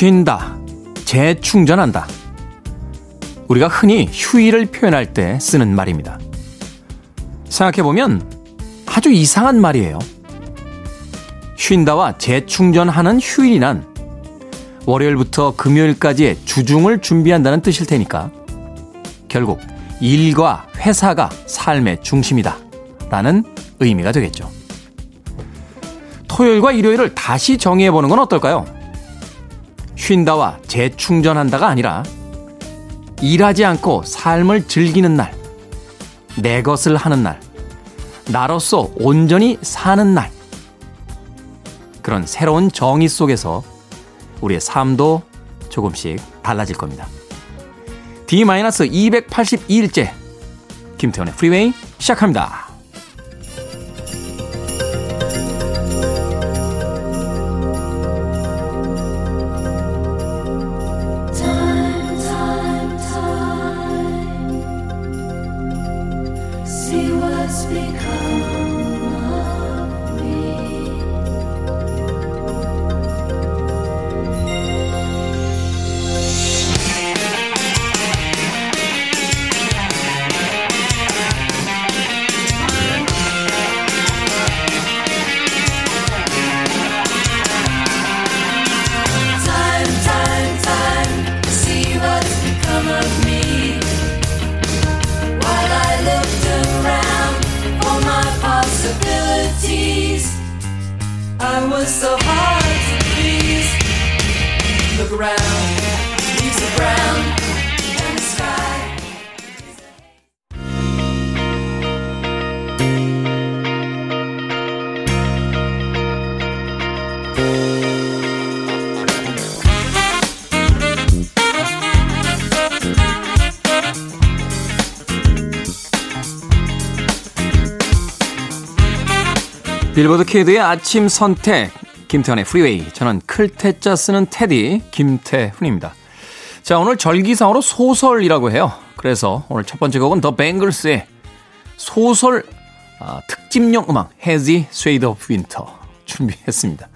쉰다, 재충전한다. 우리가 흔히 휴일을 표현할 때 쓰는 말입니다. 생각해보면 아주 이상한 말이에요. 쉰다와 재충전하는 휴일이란 월요일부터 금요일까지의 주중을 준비한다는 뜻일 테니까 결국 일과 회사가 삶의 중심이다. 라는 의미가 되겠죠. 토요일과 일요일을 다시 정의해보는 건 어떨까요? 쉰다와 재충전한다가 아니라 일하지 않고 삶을 즐기는 날, 내 것을 하는 날, 나로서 온전히 사는 날. 그런 새로운 정의 속에서 우리의 삶도 조금씩 달라질 겁니다. D-282일째 김태훈의 프리웨이 시작합니다. 빌보드 키드의 아침 선택 김태훈의 프리웨이 저는 클 태 자 쓰는 태디 김태훈입니다. 자 오늘 절기상으로 소설이라고 해요. 그래서 오늘 첫 번째 곡은 더 뱅글스의 소설 아, 특집용 음악 Hazy Shade of Winter 준비했습니다.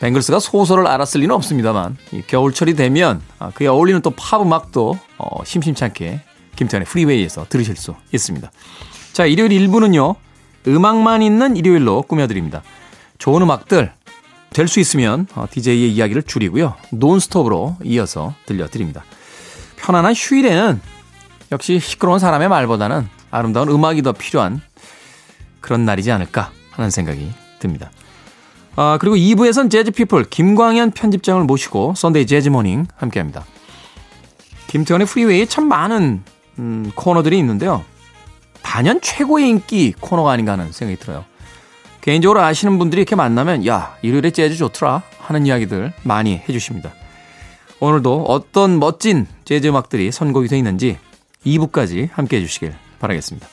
뱅글스가 소설을 알았을 리는 없습니다만 겨울철이 되면 아, 그에 어울리는 또 팝 음악도 어, 심심찮게 김태훈의 프리웨이에서 들으실 수 있습니다. 자 일요일 1부는요. 음악만 있는 일요일로 꾸며드립니다. 좋은 음악들 될 수 있으면 DJ의 어, 이야기를 줄이고요. 논스톱으로 이어서 들려드립니다. 편안한 휴일에는 역시 시끄러운 사람의 말보다는 아름다운 음악이 더 필요한 그런 날이지 않을까 하는 생각이 듭니다. 아, 그리고 2부에선 재즈피플 김광현 편집장을 모시고 Sunday 재즈 Morning 함께합니다. 김태훈의 프리웨이에 참 많은 음, 코너들이 있는데요. 단연 최고의 인기 코너가 아닌가 하는 생각이 들어요. 개인적으로 아시는 분들이 이렇게 만나면 야 일요일에 재즈 좋더라 하는 이야기들 많이 해주십니다. 오늘도 어떤 멋진 재즈 음악들이 선곡이 되어 있는지 2부까지 함께 해 주시길 바라겠습니다.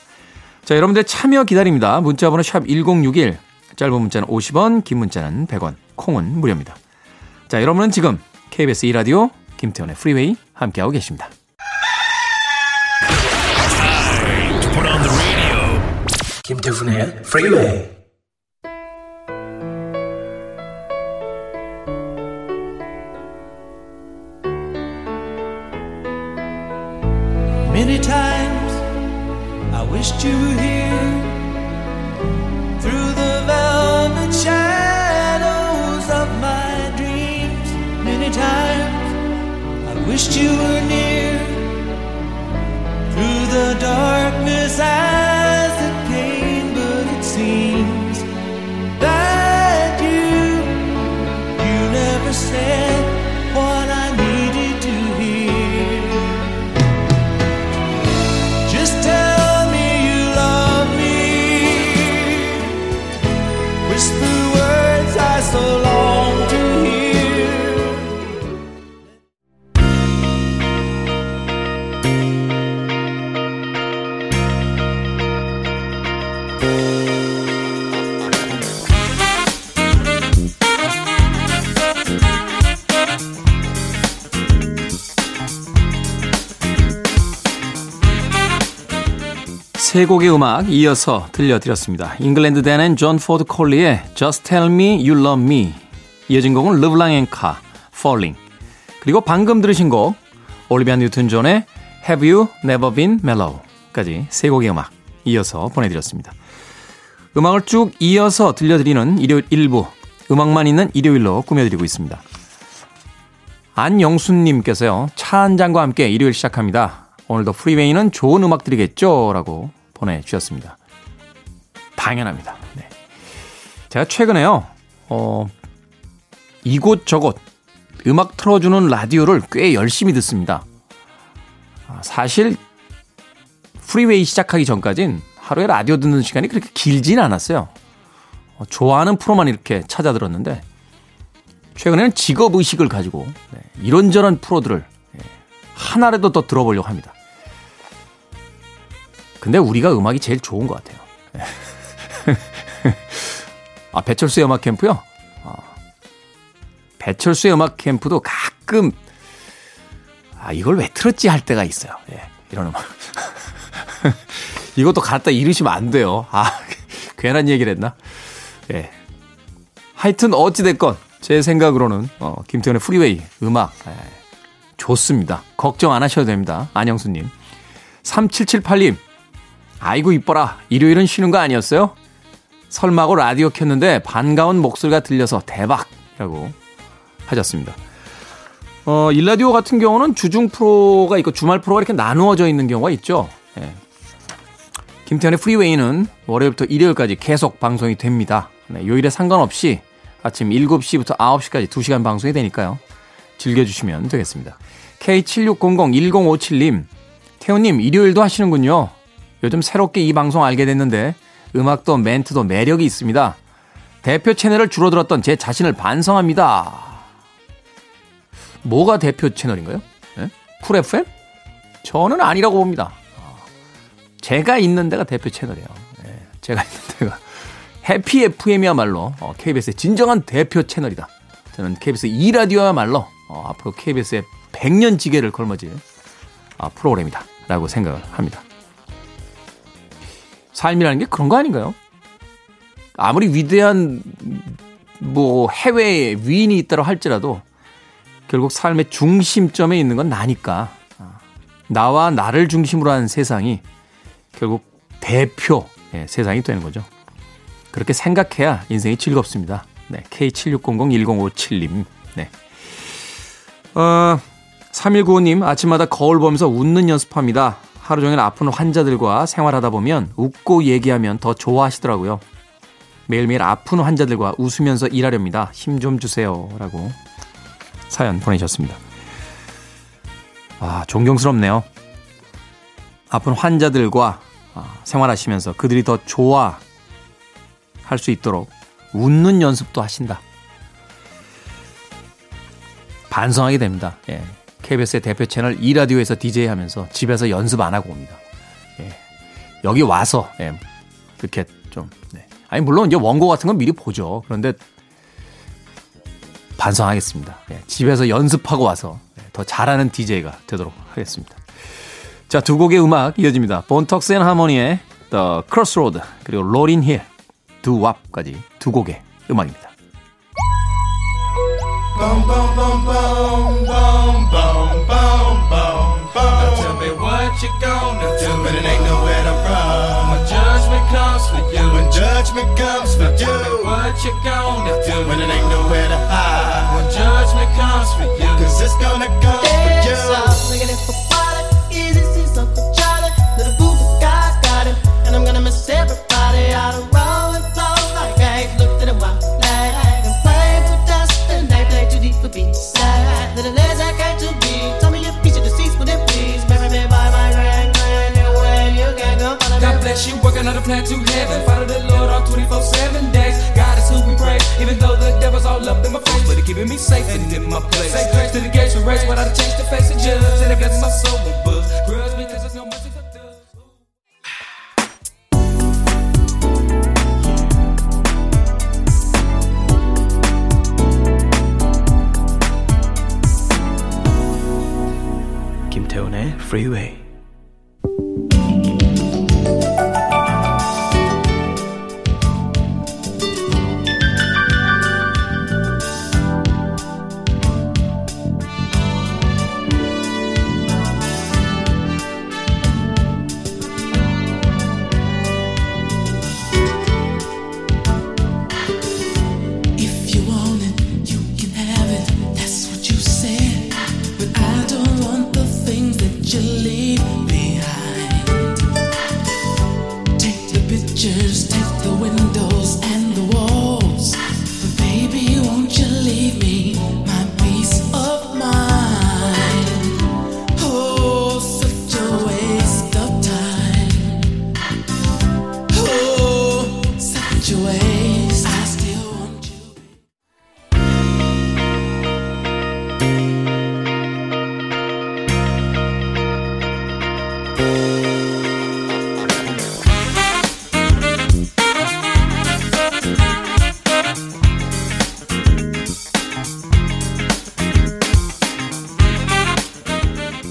자 여러분들 참여 기다립니다. 문자번호 샵 1061 짧은 문자는 50원 긴 문자는 100원 콩은 무료입니다. 자 여러분은 지금 KBS 2라디오 김태원의 프리웨이 함께하고 계십니다. 김태훈의 프리웨이 세 곡의 음악 이어서 들려드렸습니다. 잉글랜드 댄 앤 존 포드 콜리의 Just Tell Me You Love Me 이어진 곡은 르블랑 앤 카 Falling. 그리고 방금 들으신 곡 올리비아 뉴튼 존의 Have You Never Been Mellow까지 세 곡의 음악 이어서 보내드렸습니다. 음악을 쭉 이어서 들려드리는 일요일 일부 음악만 있는 일요일로 꾸며드리고 있습니다. 안영순님께서요. 차 한 잔과 함께 일요일 시작합니다. 오늘도 프리웨이는 좋은 음악 들이겠죠? 라고 보내주셨습니다. 당연합니다. 네. 제가 최근에요. 어, 이곳저곳 음악 틀어주는 라디오를 꽤 열심히 듣습니다. 아, 사실 프리웨이 시작하기 전까진 하루에 라디오 듣는 시간이 그렇게 길진 않았어요. 어, 좋아하는 프로만 이렇게 찾아 들었는데 최근에는 직업 의식을 가지고 네, 이런저런 프로들을 예, 하나라도 더 들어보려고 합니다. 근데 우리가 음악이 제일 좋은 것 같아요. 아 배철수의 음악 캠프요? 아, 배철수의 음악 캠프도 가끔 아 이걸 왜 틀었지 할 때가 있어요. 예, 이런 음악. 이것도 갖다 잃으시면 안 돼요. 아 괜한 얘기를 했나? 예. 하여튼 어찌됐건 제 생각으로는 어, 김태현의 프리웨이 음악 예, 좋습니다. 걱정 안 하셔도 됩니다. 안영수님. 3778님. 아이고 이뻐라. 일요일은 쉬는 거 아니었어요? 설마고 라디오 켰는데 반가운 목소리가 들려서 대박이라고 하셨습니다. 어, 일라디오 같은 경우는 주중 프로가 있고 주말 프로가 이렇게 나누어져 있는 경우가 있죠. 예. 김태현의 프리웨이는 월요일부터 일요일까지 계속 방송이 됩니다. 네, 요일에 상관없이 아침 7시부터 9시까지 2시간 방송이 되니까요. 즐겨주시면 되겠습니다. K76001057님, 태훈님, 일요일도 하시는군요. 요즘 새롭게 이 방송 알게 됐는데, 음악도 멘트도 매력이 있습니다. 대표 채널을 주로 들었던 제 자신을 반성합니다. 뭐가 대표 채널인가요? 네? 쿨 FM? 저는 아니라고 봅니다. 제가 있는 데가 대표 채널이에요. 네, 제가 있는 데가. 해피 FM이야말로 어, KBS의 진정한 대표 채널이다. 저는 KBS 2라디오야말로 어, 앞으로 KBS의 100년 지계를 걸머질 어, 프로그램이다. 라고 생각을 합니다. 삶이라는 게 그런 거 아닌가요? 아무리 위대한 뭐 해외에 위인이 있다고 할지라도 결국 삶의 중심점에 있는 건 나니까 아, 나와 나를 중심으로 한 세상이 결국 대표 예, 세상이 되는 거죠. 그렇게 생각해야 인생이 즐겁습니다. 네, K76001057님. 네. 어, 3195님, 아침마다 거울 보면서 웃는 연습합니다. 하루 종일 아픈 환자들과 생활하다 보면 웃고 얘기하면 더 좋아하시더라고요. 매일매일 아픈 환자들과 웃으면서 일하렵니다. 힘 좀 주세요. 라고 사연 보내셨습니다. 아, 존경스럽네요. 아픈 환자들과 생활하시면서 그들이 더 좋아 할 수 있도록 웃는 연습도 하신다. 반성하게 됩니다. 예. KBS의 대표 채널 이라디오에서 DJ 하면서 집에서 연습 안 하고 옵니다. 예. 여기 와서 예. 그렇게 좀 네. 아니 물론 이제 원고 같은 건 미리 보죠. 그런데 반성하겠습니다. 예. 집에서 연습하고 와서 예. 더 잘하는 DJ가 되도록 하겠습니다. 자, 두 곡의 음악 이어집니다. 본턱스 앤 하모니의 The Crossroad 그리고 로린 힐두 왑까지 두 곡의 음악입니다. But it ain't nowhere to run. When judgment comes for you. When judgment comes for you. What you gonna do? When it ain't nowhere to hide. When judgment comes for you. Cause it's gonna come for you. plan to heaven. Follow the Lord all 24 7 days. God is who we praise. Even though the devil's all up in my face, but he keeping me safe and in my place. Say grace to the gates of race without a change to face the judge. And I bless my soul with books. Grudge because there's no mercy for thugs. 김태훈의 Freeway.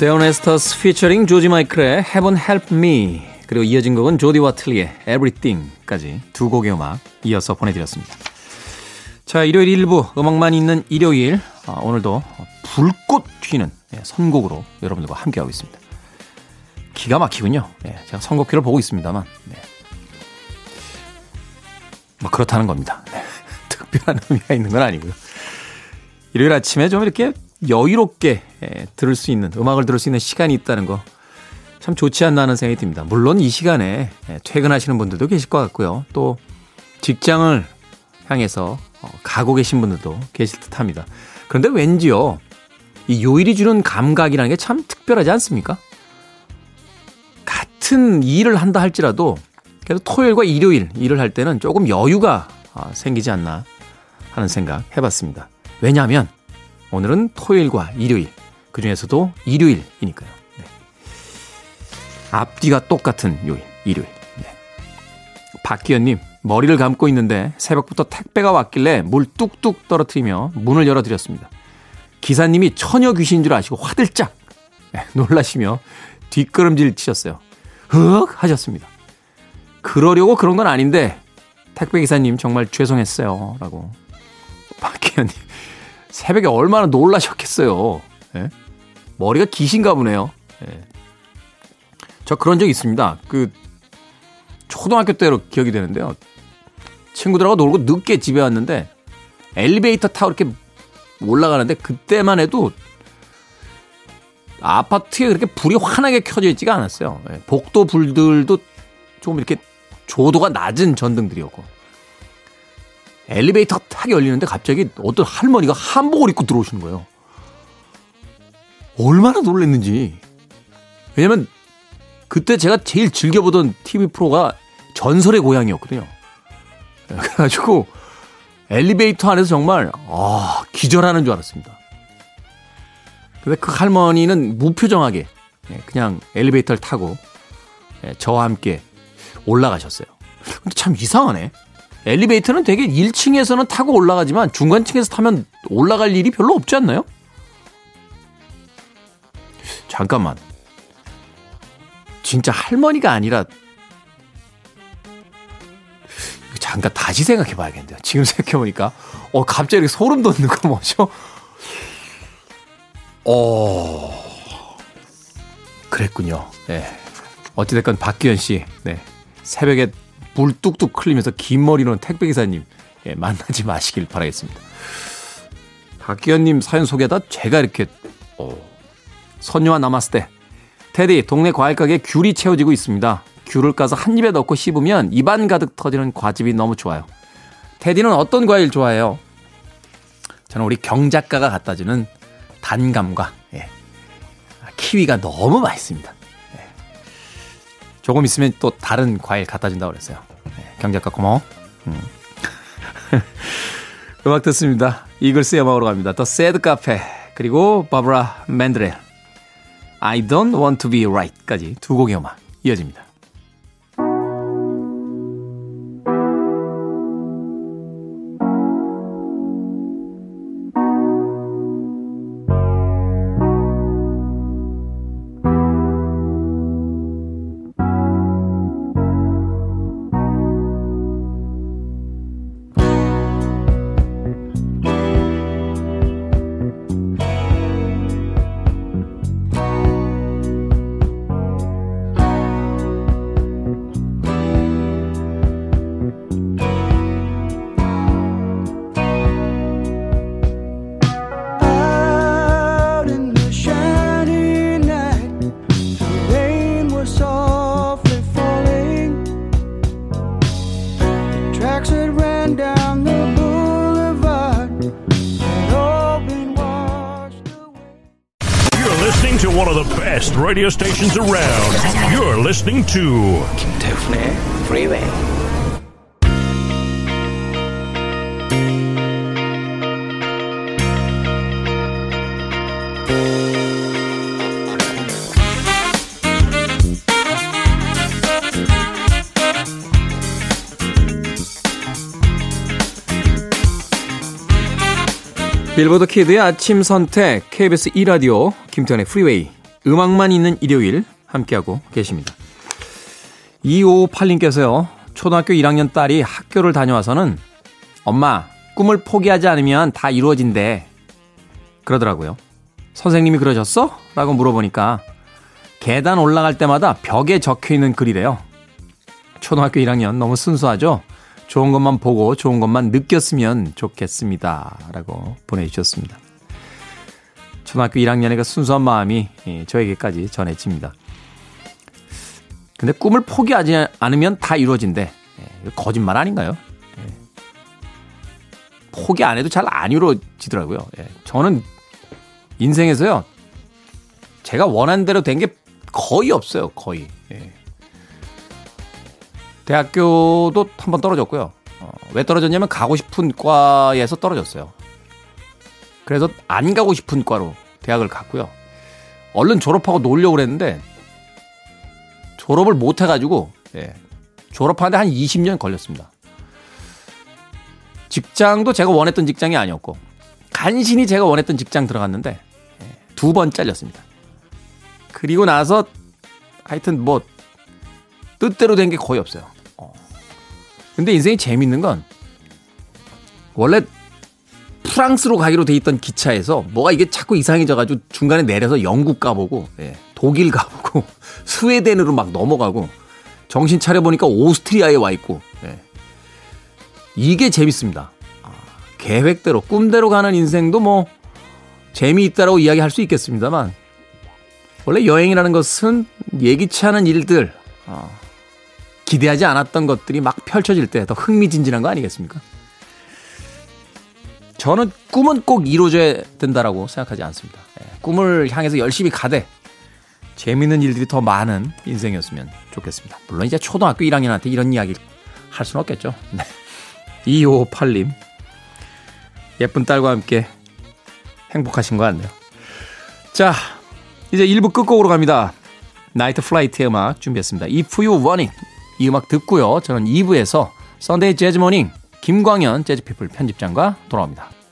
데온 에스터스 피처링 조지 마이클의 Heaven Help Me 그리고 이어진 곡은 조디 와틀리의 Everything까지 두 곡의 음악 이어서 보내드렸습니다. 자 일요일 일부 음악만 있는 일요일 아, 오늘도 불꽃 튀는 예, 선곡으로 여러분들과 함께하고 있습니다. 기가 막히군요. 예, 제가 선곡표를 보고 있습니다만 네. 뭐 그렇다는 겁니다. 네. 특별한 의미가 있는 건 아니고요. 일요일 아침에 좀 이렇게 여유롭게 예, 들을 수 있는 음악을 들을 수 있는 시간이 있다는 거 참 좋지 않나 하는 생각이 듭니다. 물론 이 시간에 예, 퇴근하시는 분들도 계실 것 같고요. 또 직장을 향해서 어, 가고 계신 분들도 계실 듯 합니다. 그런데 왠지요 이 요일이 주는 감각이라는 게 참 특별하지 않습니까? 같은 일을 한다 할지라도 그래도 토요일과 일요일 일을 할 때는 조금 여유가 아, 생기지 않나 하는 생각 해봤습니다. 왜냐하면 오늘은 토요일과 일요일, 그 중에서도 일요일이니까요. 네. 앞뒤가 똑같은 요일, 일요일. 네. 박기현님, 머리를 감고 있는데 새벽부터 택배가 왔길래 물 뚝뚝 떨어뜨리며 문을 열어드렸습니다. 기사님이 처녀 귀신인 줄 아시고 화들짝 네, 놀라시며 뒷걸음질 치셨어요. 흑 하셨습니다. 그러려고 그런 건 아닌데 택배 기사님 정말 죄송했어요. 라고 박기현님 새벽에 얼마나 놀라셨겠어요. 예? 머리가 기신가 보네요. 예. 저 그런 적 있습니다. 그 초등학교 때로 기억이 되는데요. 친구들하고 놀고 늦게 집에 왔는데 엘리베이터 타고 이렇게 올라가는데 그때만 해도 아파트에 그렇게 불이 환하게 켜져 있지가 않았어요. 예. 복도 불들도 좀 이렇게 조도가 낮은 전등들이었고 엘리베이터가 탁 열리는데 갑자기 어떤 할머니가 한복을 입고 들어오시는 거예요. 얼마나 놀랐는지. 왜냐면 그때 제가 제일 즐겨보던 TV 프로가 전설의 고향이었거든요. 그래가지고 엘리베이터 안에서 정말 아 기절하는 줄 알았습니다. 근데 그 할머니는 무표정하게 예, 그냥 엘리베이터를 타고 예, 저와 함께 올라가셨어요. 근데 참 이상하네. 엘리베이터는 되게 1층에서는 타고 올라가지만 중간층에서 타면 올라갈 일이 별로 없지 않나요? 잠깐만. 진짜 할머니가 아니라 잠깐 다시 생각해 봐야겠네요. 지금 생각해 보니까 어 갑자기 소름 돋는 거 뭐죠? 어 그랬군요. 네. 어찌됐건 박기현 씨, 네. 새벽에 물 뚝뚝 흘리면서 긴 머리로는 택배기사님 예, 만나지 마시길 바라겠습니다. 박기현님 사연 소개하다 제가 이렇게 어, 선녀와 남았을 때 테디 동네 과일 가게 귤이 채워지고 있습니다. 귤을 까서 한 입에 넣고 씹으면 입안 가득 터지는 과즙이 너무 좋아요. 테디는 어떤 과일 좋아해요? 저는 우리 경 작가가 갖다 주는 단감과 예, 키위가 너무 맛있습니다. 조금 있으면 또 다른 과일 갖다 준다고 그랬어요. 네, 경작가 고마워. 음. 음악 듣습니다. 이글스의 음악으로 갑니다. 더 새드 카페 그리고 바브라 맨드렐 I don't want to be right까지 두 곡의 음악 이어집니다. Radio stations around. You're listening to 김태훈의 Freeway. 빌보드 키드의 아침 선택 KBS 2라디오 김태훈의 프리웨이 음악만 있는 일요일 함께하고 계십니다. 2558님께서요. 초등학교 1학년 딸이 학교를 다녀와서는 엄마 꿈을 포기하지 않으면 다 이루어진대. 그러더라고요. 선생님이 그러셨어? 라고 물어보니까 계단 올라갈 때마다 벽에 적혀 있는 글이래요. 초등학교 1학년 너무 순수하죠? 좋은 것만 보고 좋은 것만 느꼈으면 좋겠습니다. 라고 보내주셨습니다. 초등학교 1학년의 그 순수한 마음이 예, 저에게까지 전해집니다. 근데 꿈을 포기하지 않으면 다 이루어진대. 예, 거짓말 아닌가요? 예. 포기 안 해도 잘 안 이루어지더라고요. 저는 인생에서요, 제가 원한 대로 된 게 거의 없어요. 거의. 대학교도 한 번 떨어졌고요. 어, 왜 떨어졌냐면 가고 싶은 과에서 떨어졌어요. 그래서 안 가고 싶은 과로 대학을 갔고요. 얼른 졸업하고 놀려고 그랬는데 졸업을 못 해가지고 예, 졸업하는데 한 20년 걸렸습니다. 직장도 제가 원했던 직장이 아니었고 간신히 제가 원했던 직장 들어갔는데 예, 두번 잘렸습니다. 그리고 나서 하여튼 뭐 뜻대로 된 게 거의 없어요. 어. 근데 인생이 재밌는 건 원래 프랑스로 가기로 돼 있던 기차에서 뭐가 이게 자꾸 이상해져가지고 중간에 내려서 영국 가보고 예, 독일 가보고 스웨덴으로 막 넘어가고 정신 차려보니까 오스트리아에 와 있고 예. 이게 재밌습니다. 아, 계획대로 꿈대로 가는 인생도 뭐 재미있다라고 이야기할 수 있겠습니다만 원래 여행이라는 것은 예기치 않은 일들 어, 기대하지 않았던 것들이 막 펼쳐질 때 더 흥미진진한 거 아니겠습니까? 저는 꿈은 꼭 이루어져야 된다라고 생각하지 않습니다. 예, 꿈을 향해서 열심히 가되 재밌는 일들이 더 많은 인생이었으면 좋겠습니다. 물론 이제 초등학교 1학년한테 이런 이야기 할 수는 없겠죠. 네. 2558님. 예쁜 딸과 함께 행복하신 것 같네요. 자, 이제 1부 끝곡으로 갑니다. 나이트 플라이트의 음악 준비했습니다. If You Want It. 이 음악 듣고요. 저는 2부에서 Sunday 재즈 Morning 김광현 재즈피플 편집장과 돌아옵니다.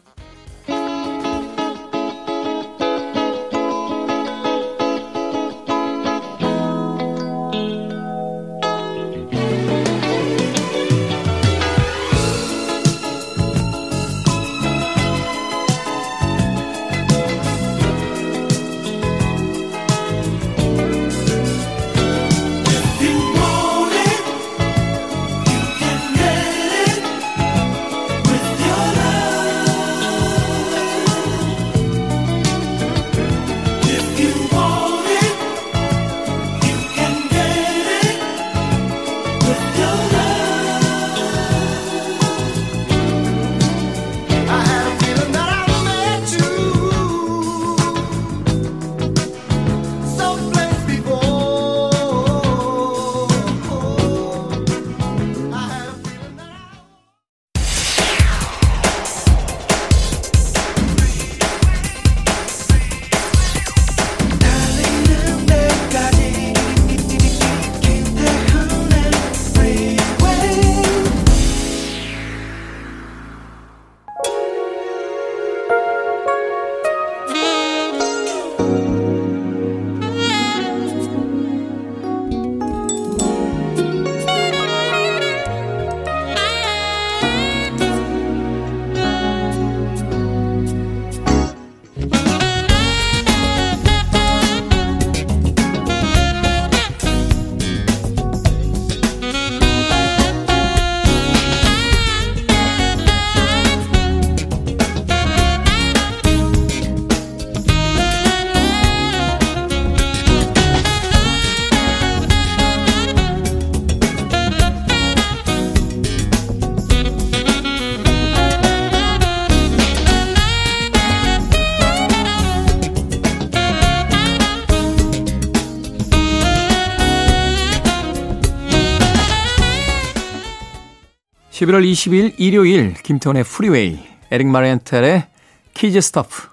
11월 20일 일요일 김태훈의 프리웨이 에릭 마리엔탈의 Kid's Stuff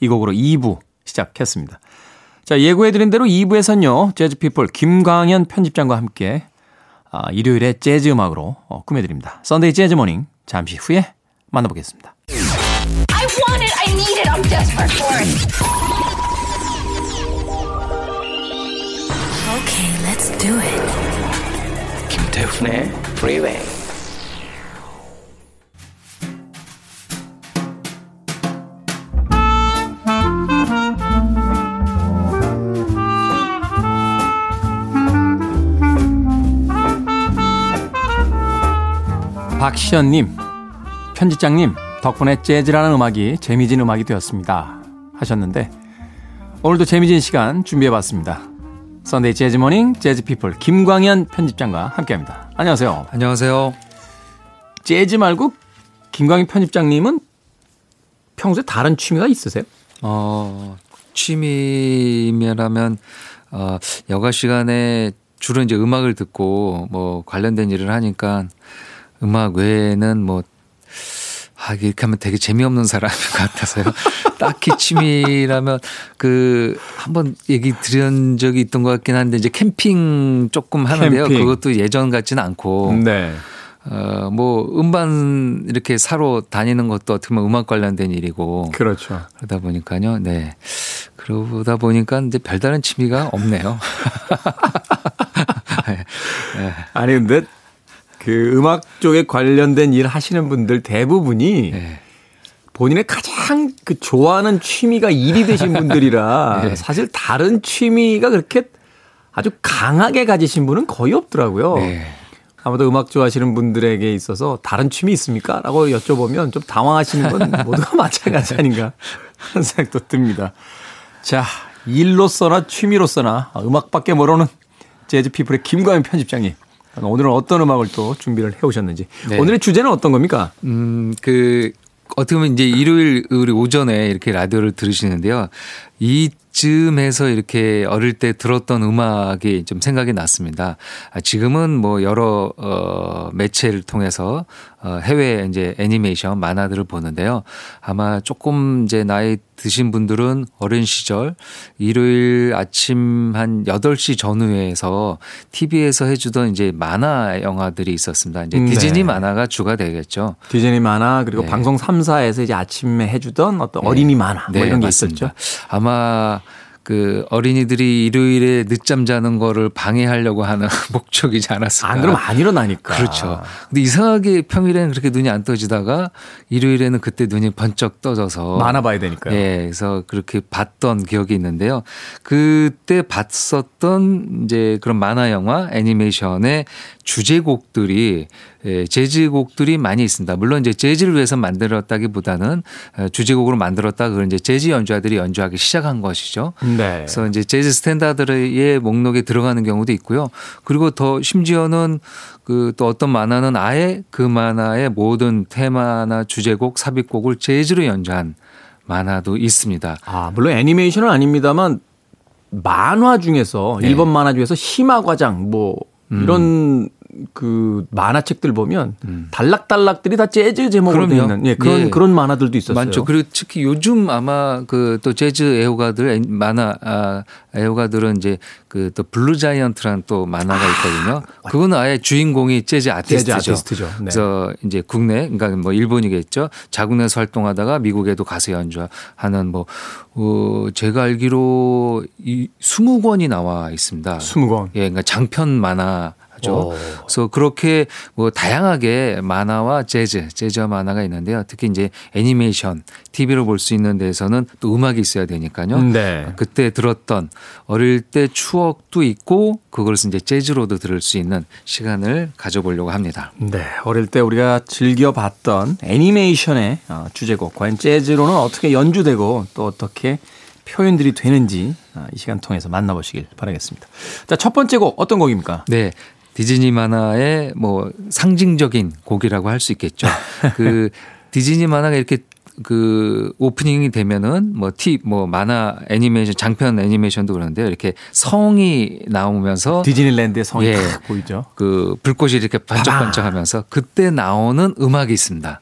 이 곡으로 2부 시작했습니다. 자 예고해드린 대로 2부에선요 재즈피플 김광현 편집장과 함께 아, 일요일에 재즈 음악으로 어, 꾸며드립니다. Sunday 재즈 Morning 잠시 후에 만나보겠습니다. I want it. I need it. I'm desperate for it. Okay, let's do it. 김태훈의 Freeway. 박시연님, 편집장님, 덕분에 재즈라는 음악이 재미진 음악이 되었습니다. 하셨는데, 오늘도 재미진 시간 준비해봤습니다. Sunday 재즈 Morning 재즈 피플 김광현 편집장과 함께 합니다. 안녕하세요. 안녕하세요. 재즈 말고 김광현 편집장님은 평소에 다른 취미가 있으세요? 어, 취미라면, 어, 여가 시간에 주로 이제 음악을 듣고 뭐 관련된 일을 하니까 음악 외에는 뭐, 아, 이렇게 하면 되게 재미없는 사람인 것 같아서요. 딱히 취미라면 그 한번 얘기 드린 적이 있던 것 같긴 한데 이제 캠핑 조금 하는데요. 캠핑. 그것도 예전 같지는 않고. 네. 어, 뭐 음반 이렇게 사러 다니는 것도 어떻게 보면 음악 관련된 일이고. 그렇죠. 그러다 보니까요. 네. 그러다 보니까 이제 별다른 취미가 없네요. 아니, 근데 그 음악 쪽에 관련된 일 하시는 분들 대부분이 네. 본인의 가장 그 좋아하는 취미가 일이 되신 분들이라 네. 사실 다른 취미가 그렇게 아주 강하게 가지신 분은 거의 없더라고요. 네. 아마도 음악 좋아하시는 분들에게 있어서 다른 취미 있습니까? 라고 여쭤보면 좀 당황하시는 건 모두가 마찬가지 아닌가 하는 생각도 듭니다. 자, 일로서나 취미로서나 음악밖에 모르는 재즈 피플의 김광현 편집장님. 오늘은 어떤 음악을 또 준비를 해 오셨는지. 네. 오늘의 주제는 어떤 겁니까? 음, 그, 어떻게 보면 이제 일요일 우리 오전에 이렇게 라디오를 들으시는데요. 이쯤에서 이렇게 어릴 때 들었던 음악이 좀 생각이 났습니다. 아, 지금은 뭐 여러 어 매체를 통해서 어 해외 이제 애니메이션 만화들을 보는데요. 아마 조금 이제 나이 드신 분들은 어린 시절 일요일 아침 한 8시 전후에서 TV에서 해주던 이제 만화 영화들이 있었습니다. 이제 네. 디즈니 만화가 주가 되겠죠. 디즈니 만화 그리고 네. 방송 3사에서 이제 아침에 해주던 어떤 어린이 만화 뭐 이런 게 있었죠. 아마 그 어린이들이 일요일에 늦잠 자는 거를 방해하려고 하는 목적이지 않았을까. 안 그러면 안 일어나니까. 그렇죠. 근데 이상하게 평일에는 그렇게 눈이 안 떠지다가 일요일에는 그때 눈이 번쩍 떠져서 만화 봐야 되니까요. 예, 그래서 그렇게 봤던 기억이 있는데요. 그때 봤었던 이제 그런 만화 영화 애니메이션의 주제곡들이 예, 재즈곡들이 많이 있습니다. 물론 이제 재즈를 위해서 만들었다기보다는 어, 주제곡으로 만들었다 그걸 이제 재즈 연주자들이 연주하기 시작한 것이죠. 네. 그래서 이제 재즈 스탠다드의 목록에 들어가는 경우도 있고요. 그리고 더 심지어는 그 또 어떤 만화는 아예 그 만화의 모든 테마나 주제곡, 삽입곡을 재즈로 연주한 만화도 있습니다. 아, 물론 애니메이션은 아닙니다만 만화 중에서 네. 일본 만화 중에서 시마 과장 뭐 이런 그 만화책들 보면 단락단락들이 다 재즈 제목으로 되어 음. 있는 예, 그런 예. 그런 만화들도 있었어요. 많죠. 그리고 특히 요즘 아마 그 또 재즈 애호가들 애- 만화 아, 애호가들은 이제 그 또 블루 자이언트라는 또 만화가 있거든요. 그거는 아예 주인공이 재즈 아티스트죠. 아티스트죠. 네. 그래서 이제 국내 그러니까 뭐 일본이겠죠. 자국내에서 활동하다가 미국에도 가서 연주하는 뭐 어, 제가 알기로 이 20권이 나와 있습니다. 스무 권. 예, 그러니까 장편 만화 죠 오. 그래서 그렇게 뭐 다양하게 만화와 재즈, 재즈와 만화가 있는데요. 특히 이제 애니메이션, TV로 볼 수 있는 데서는 또 음악이 있어야 되니까요. 네. 그때 들었던 어릴 때 추억도 있고 그것을 이제 재즈로도 들을 수 있는 시간을 가져보려고 합니다. 네, 어릴 때 우리가 즐겨 봤던 애니메이션의 어, 주제곡 과연 재즈로는 어떻게 연주되고 또 어떻게 표현들이 되는지 아, 이 시간 통해서 만나보시길 바라겠습니다. 자, 첫 번째 곡 어떤 곡입니까? 네. 디즈니 만화의 뭐 상징적인 곡이라고 할 수 있겠죠. 그 디즈니 만화가 이렇게 그 오프닝이 되면은 뭐 티, 뭐 만화 애니메이션, 장편 애니메이션도 그런데 이렇게 성이 나오면서 디즈니랜드의 성이 예. 탁 보이죠. 그 불꽃이 이렇게 반짝반짝하면서 그때 나오는 음악이 있습니다.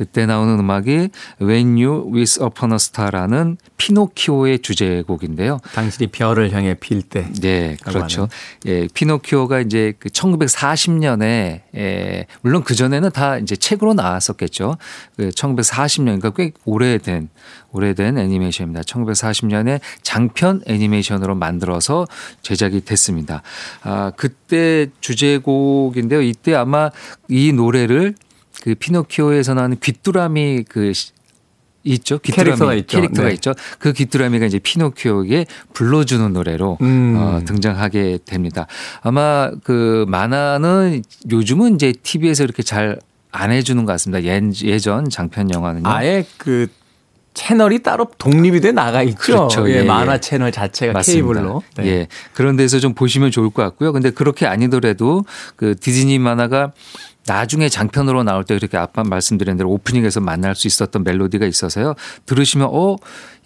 그때 나오는 음악이 When You Wish Upon a Star라는 피노키오의 주제곡인데요. 당신이 별을 향해 필 때. 네, 그렇죠. 예, 피노키오가 이제 그 1940년에 예, 물론 그 전에는 다 이제 책으로 나왔었겠죠. 그 1940년, 그러니까 꽤 오래된 오래된 애니메이션입니다. 1940년에 장편 애니메이션으로 만들어서 제작이 됐습니다. 아, 그때 주제곡인데요. 이때 아마 이 노래를 그 피노키오에서 나오는 귀뚜라미 그 시- 있죠. 귀뚜라미 캐릭터가 있죠. 캐릭터가 네. 있죠. 그 귀뚜라미가 이제 피노키오에게 불러주는 노래로 음. 어, 등장하게 됩니다. 아마 그 만화는 요즘은 이제 TV에서 이렇게 잘 안 해주는 것 같습니다. 예, 예전 장편 영화는요. 아예 그 채널이 따로 독립이 돼 나가 있죠. 그렇죠. 예, 예, 예. 만화 채널 자체가 맞습니다. 케이블로. 네. 예. 그런 데서 좀 보시면 좋을 것 같고요. 근데 그렇게 아니더라도 그 디즈니 만화가 나중에 장편으로 나올 때 그렇게 아까 말씀드린 대로 오프닝에서 만날 수 있었던 멜로디가 있어서요. 들으시면 어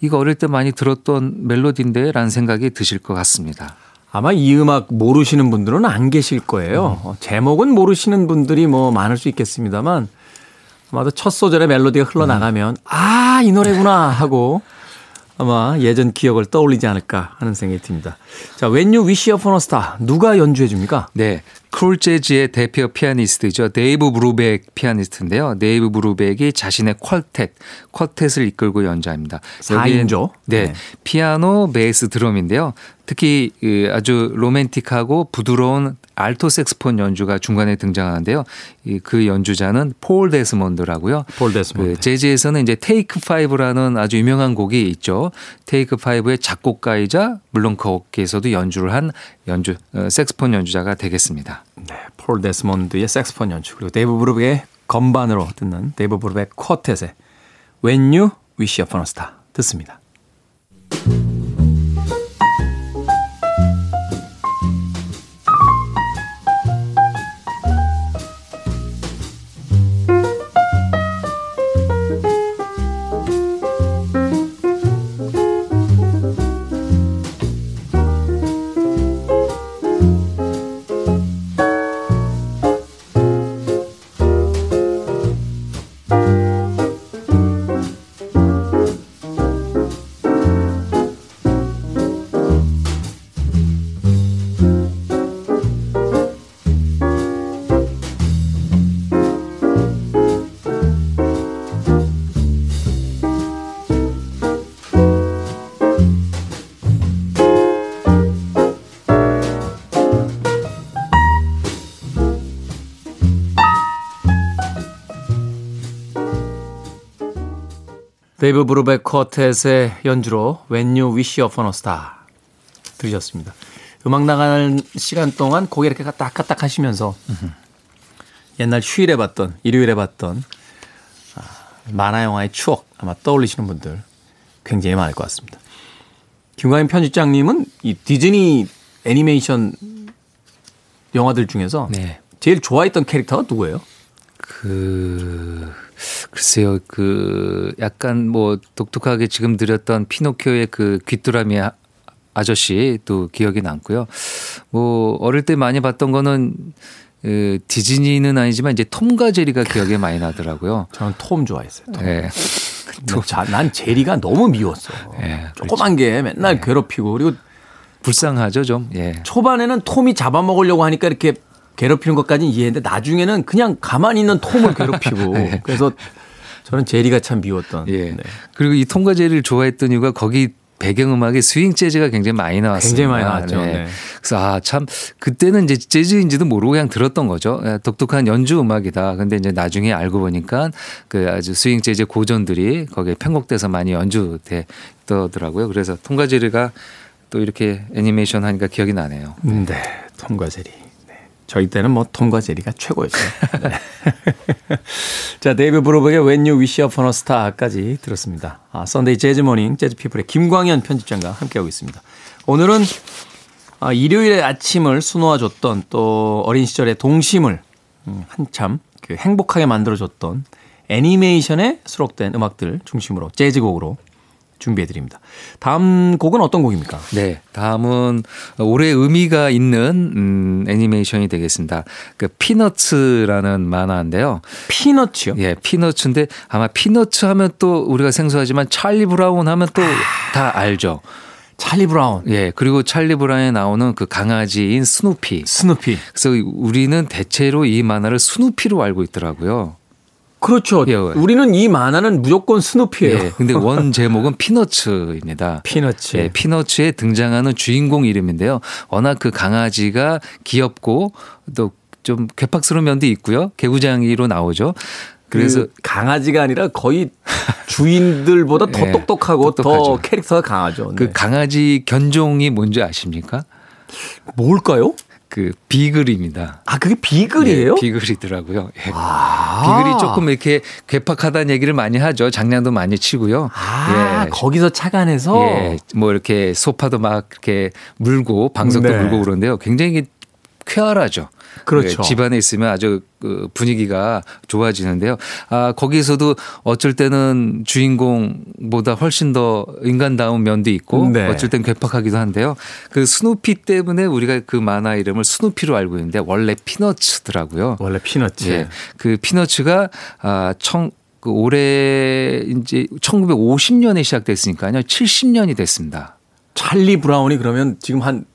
이거 어릴 때 많이 들었던 멜로디인데라는 생각이 드실 것 같습니다. 아마 이 음악 모르시는 분들은 안 계실 거예요. 음. 어, 제목은 모르시는 분들이 뭐 많을 수 있겠습니다만 아마도 첫 소절의 멜로디가 흘러나가면 아, 이 노래구나 하고 아마 예전 기억을 떠올리지 않을까 하는 생각이 듭니다. 자, When You Wish Upon a Star 누가 연주해 줍니까? 네. 쿨 재즈의 대표 피아니스트죠. 데이브 브루백 피아니스트인데요. 데이브 브루백이 자신의 퀄텟, 퀄텟을 이끌고 연주합니다. 여기엔- 4인조. 네. 네. 피아노, 베이스, 드럼인데요. 특히 그 아주 로맨틱하고 부드러운 알토 색스폰 연주가 중간에 등장하는데요. 이그 연주자는 폴 데스몬드라고요. 폴 데스몬드. 그 재즈에서는 이제 테이크 파이브라는 아주 유명한 곡이 있죠. 테이크 파이브의 작곡가이자 물론 거기에서도 연주를 한 연주 어, 색스폰 연주자가 되겠습니다. 네, 폴 데스몬드의 색스폰 연주 그리고 데이브 브루백의 건반으로 듣는 데이브 브루백 쿼텟의 When You Wish Upon a Star 듣습니다. 데이브 브루백 쿼텟의 연주로 When You Wish Upon a Star 들으셨습니다. 음악 나가는 시간 동안 고개 이렇게 까딱까딱 하시면서 옛날 휴일에 봤던 일요일에 봤던 아, 만화 영화의 추억 아마 떠올리시는 분들 굉장히 많을 것 같습니다. 김광인 편집장님은 이 디즈니 애니메이션 영화들 중에서 네. 제일 좋아했던 캐릭터가 누구예요? 그 글쎄요 그 약간 뭐 독특하게 지금 드렸던 피노키오의 그 귀뚜라미 아- 아저씨도 기억이 남고요. 뭐 어릴 때 많이 봤던 거는 그 디즈니는 아니지만 이제 톰과 제리가 기억에 많이 나더라고요. 저는 톰 좋아했어요. 톰. 예. 또 자, 난 제리가 너무 미웠어. 예, 조그만 게 맨날 괴롭히고 그리고 불쌍하죠 좀. 예. 초반에는 톰이 잡아먹으려고 하니까 이렇게 괴롭히는 것까지는 이해했는데 나중에는 그냥 가만히 있는 톰을 괴롭히고 네. 그래서 저는 제리가 참 미웠던. 예. 네. 그리고 이 톰과 제리를 좋아했던 이유가 거기 배경음악에 스윙 재즈가 굉장히 많이 나왔어요. 굉장히 많이 나왔죠. 네. 그래서 아, 참 그때는 이제 재즈인지도 모르고 그냥 들었던 거죠. 예, 독특한 연주 음악이다. 근데 이제 나중에 알고 보니까 그 아주 스윙 재즈 고전들이 거기에 편곡돼서 많이 연주되더라고요. 그래서 톰과 제리가 또 이렇게 애니메이션 하니까 기억이 나네요. 네, 톰과 제리. 네. 저희 때는 뭐 톰과 제리가 최고였어요. 네. 자, 데이브 브루백의 When You Wish Upon a Star까지 들었습니다. 아, 썬데이 재즈 모닝 재즈 피플의 김광현 편집장과 함께하고 있습니다. 오늘은 아, 일요일의 아침을 수놓아줬던 또 어린 시절의 동심을 음, 한참 그 행복하게 만들어줬던 애니메이션에 수록된 음악들 중심으로 재즈곡으로 준비해 드립니다. 다음 곡은 어떤 곡입니까? 네, 다음은 올해 의미가 있는 음, 애니메이션이 되겠습니다. 그 피너츠라는 만화인데요. 피너츠요? 예, 피너츠인데 아마 피너츠 하면 또 우리가 생소하지만 찰리 브라운 하면 또 다 알죠. 찰리 브라운, 예, 그리고 찰리 브라운에 나오는 그 강아지인 스누피. 스누피. 그래서 우리는 대체로 이 만화를 스누피로 알고 있더라고요. 그렇죠. 예, 예. 우리는 이 만화는 무조건 스누피예요. 예, 근데 원 제목은 피너츠입니다. 피너츠. 예, 피너츠에 등장하는 주인공 이름인데요. 워낙 그 강아지가 귀엽고 또 좀 괴팍스러운 면도 있고요. 개구장이로 나오죠. 그래서 그 강아지가 아니라 거의 주인들보다 더 예, 똑똑하고 더 똑똑하죠. 캐릭터가 강하죠. 그 네. 강아지 견종이 뭔지 아십니까? 뭘까요? 그 비글입니다. 아 그게 비글이에요? 예, 비글이더라고요. 예. 아. 비글이 조금 이렇게 괴팍하다는 얘기를 많이 하죠. 장난도 많이 치고요. 아 예. 거기서 착안해서 예, 뭐 이렇게 소파도 막 이렇게 물고 방석도 네. 물고 그러는데요. 굉장히 쾌활하죠. 그렇죠. 예, 집안에 있으면 아주 그 분위기가 좋아지는데요. 아, 거기서도 어쩔 때는 주인공보다 훨씬 더 인간다운 면도 있고 네. 어쩔 땐 괴팍하기도 한데요. 그 스누피 때문에 우리가 그 만화 이름을 스누피로 알고 있는데 원래 피너츠더라고요. 원래 피너츠. 예. 그 피너츠가 아, 청, 그 올해 이제 1950년에 시작됐으니까요. 70년이 됐습니다. 찰리 브라운이 그러면 지금 한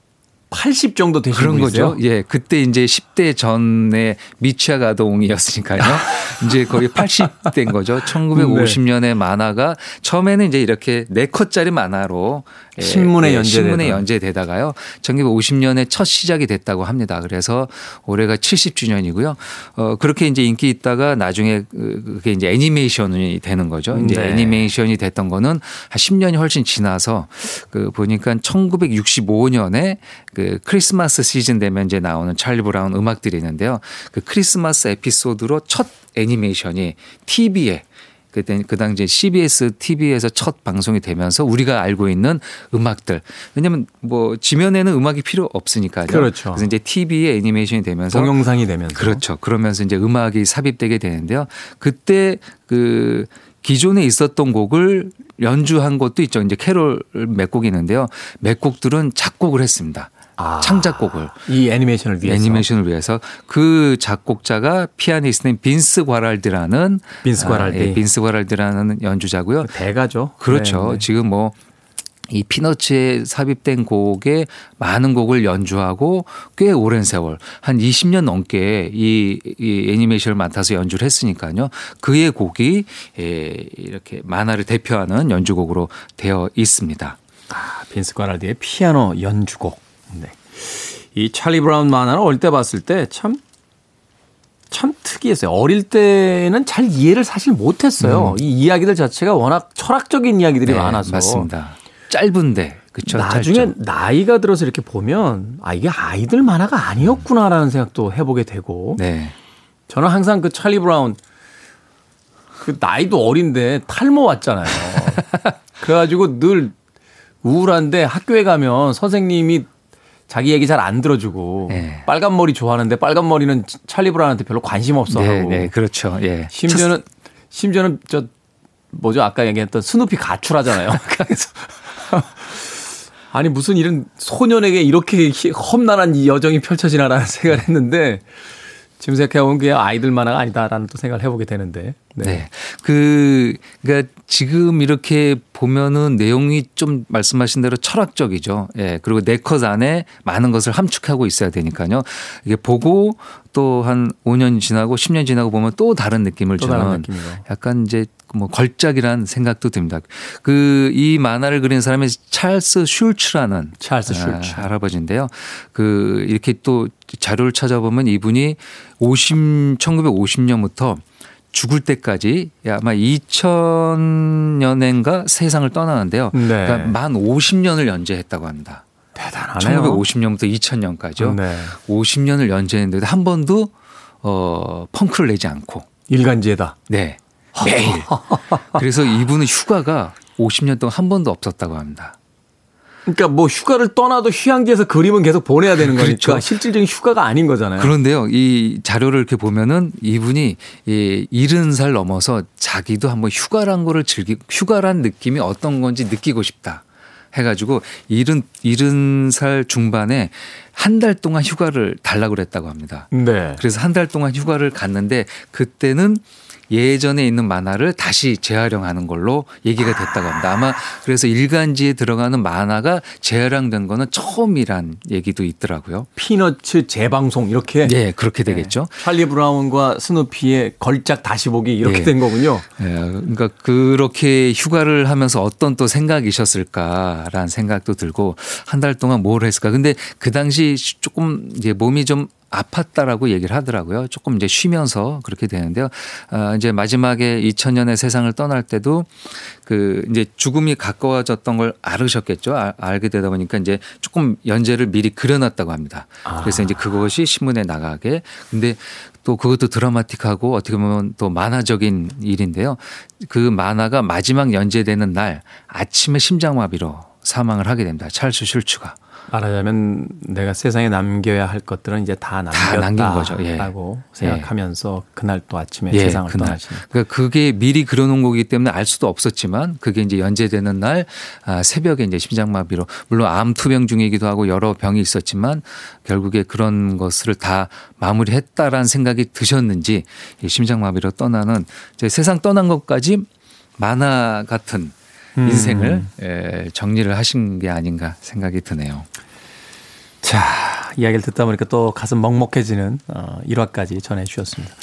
80 정도 되신 그런 분이세요? 거죠. 예. 그때 이제 10대 전에 미취학 아동이었으니까요. 이제 거의 80대인 거죠. 1950년에 만화가 처음에는 이제 이렇게 4컷짜리 만화로 예, 신문에 예, 연재되던. 신문에 연재되다가요. 1950년에 첫 시작이 됐다고 합니다. 그래서 올해가 70주년이고요. 어 그렇게 이제 인기 있다가 나중에 그- 그게 이제 애니메이션이 되는 거죠. 이제 네. 애니메이션이 됐던 거는 한 10년이 훨씬 지나서 그 보니까 1965년에 그 크리스마스 시즌 되면 이제 나오는 찰리 브라운 음악들이 있는데요. 그 크리스마스 에피소드로 첫 애니메이션이 TV에 그때 그 당시에 CBS TV에서 첫 방송이 되면서 우리가 알고 있는 음악들 왜냐면 뭐 지면에는 음악이 필요 없으니까요. 그렇죠. 그래서 이제 TV에 애니메이션이 되면서 동영상이 되면서 그렇죠. 그러면서 이제 음악이 삽입되게 되는데요. 그때 그 기존에 있었던 곡을 연주한 것도 있죠. 이제 캐롤 몇 곡이 있는데요. 몇 곡들은 작곡을 했습니다. 아. 창작곡을. 이 애니메이션을 위해서 애니메이션을 위해서 그 작곡자가 피아니스트인 빈스 과랄드라는 빈스 과랄디. 아, 예, 빈스 과랄드라는 연주자고요. 대가죠. 그렇죠. 네, 네. 지금 뭐 이 피너츠에 삽입된 곡에 많은 곡을 연주하고 꽤 오랜 세월 한 20년 넘게 이, 이 애니메이션을 맡아서 연주를 했으니까요. 그의 곡이 예, 이렇게 만화를 대표하는 연주곡으로 되어 있습니다. 아, 빈스 과랄디의 피아노 연주곡. 네. 이 찰리 브라운 만화를 어릴 때 봤을 때 참 참 특이했어요. 어릴 때는 잘 이해를 사실 못했어요. 이 이야기들 자체가 워낙 철학적인 이야기들이 네, 많아서 맞습니다. 짧은데 그렇죠. 나중에 짧죠. 나이가 들어서 이렇게 보면 아 이게 아이들 만화가 아니었구나라는 생각도 해보게 되고 네. 저는 항상 그 찰리 브라운 그 나이도 어린데 탈모 왔잖아요. 그래가지고 늘 우울한데 학교에 가면 선생님이 자기 얘기 잘 안 들어주고 네. 빨간 머리 좋아하는데 빨간 머리는 찰리 브라운한테 별로 관심 없어 네, 하고 네, 그렇죠. 예. 심지어는 심지어는 저 뭐죠 아까 얘기했던 스누피 가출하잖아요. 그래서 아니 무슨 이런 소년에게 이렇게 희- 험난한 이 여정이 펼쳐지나라는 생각을 했는데 지금 생각해보면 그게 아이들 만화가 아니다라는 또 생각을 해보게 되는데. 네. 그, 그니까 지금 이렇게 보면은 내용이 좀 말씀하신 대로 철학적이죠. 예. 그리고 네컷 안에 많은 것을 함축하고 있어야 되니까요. 이게 보고 또 한 5년 지나고 10년 지나고 보면 또 다른 느낌을 또 주는 다른. 약간 이제 뭐 걸작이라는 생각도 듭니다. 그 이 만화를 그린 사람이 찰스 슐츠라는 찰스 슐츠. 아, 할아버지인데요. 그 이렇게 또 자료를 찾아보면 이분이 50 1950년부터 죽을 때까지 아마 2000년인가 세상을 떠나는데요. 네. 그러니까 만 50년을 연재했다고 합니다. 대단하네요. 1950년부터 2000년까지요. 네. 50년을 연재했는데 한 번도 어 펑크를 내지 않고 일간지에다. 네. 매일. 그래서 이분은 휴가가 50년 동안 한 번도 없었다고 합니다. 그러니까 뭐 휴가를 떠나도 휴양지에서 그림은 계속 보내야 되는 거니까 그렇죠. 실질적인 휴가가 아닌 거잖아요. 그런데요, 이 자료를 이렇게 보면은 이분이 이 일흔 살 넘어서 자기도 한번 휴가란 거를 즐기, 휴가란 느낌이 어떤 건지 느끼고 싶다. 해가지고 일흔 일흔 살 중반에 한 달 동안 휴가를 달라고 그랬다고 합니다. 네. 그래서 한 달 동안 휴가를 갔는데 그때는 예전에 있는 만화를 다시 재활용하는 걸로 얘기가 됐다고 합니다. 아마 그래서 일간지에 들어가는 만화가 재활용된 거는 처음이란 얘기도 있더라고요. 피너츠 재방송 이렇게 예, 그렇게 되겠죠. 찰리 브라운과 스누피의 걸작 다시 보기 이렇게 예. 된 거군요. 예, 그러니까 그렇게 휴가를 하면서 어떤 또 생각이셨을까라는 생각도 들고 한 달 동안 뭘 했을까. 근데 그 당시 조금 이제 몸이 좀 아팠다라고 얘기를 하더라고요. 조금 이제 쉬면서 그렇게 되는데요. 아, 이제 마지막에 2000년에 세상을 떠날 때도 그 이제 죽음이 가까워졌던 걸 알으셨겠죠. 아- 알게 되다 보니까 이제 조금 연재를 미리 그려놨다고 합니다. 그래서 이제 그것이 신문에 나가게. 근데 또 그것도 드라마틱하고 어떻게 보면 또 만화적인 일인데요. 그 만화가 마지막 연재되는 날 아침에 심장마비로 사망을 하게 됩니다. 찰스 슐츠가. 말하자면 내가 세상에 남겨야 할 것들은 이제 다다 남긴 거죠. 예. 남겼다라고 예. 생각하면서 그날 또 아침에 예, 세상을 그날. 떠나시는. 그러니까 그게 미리 그려놓은 거기 때문에 알 수도 없었지만 그게 이제 연재되는 날 아, 새벽에 이제 심장마비로 물론 암 투병 중이기도 하고 여러 병이 있었지만 결국에 그런 것을 다 마무리했다라는 생각이 드셨는지 이 심장마비로 떠나는 이제 세상 떠난 것까지 만화 같은 음. 인생을 에, 정리를 하신 게 아닌가 생각이 드네요. 자, 이야기를 듣다 보니까 또 가슴 먹먹해지는 어, 일화까지 전해 주셨습니다.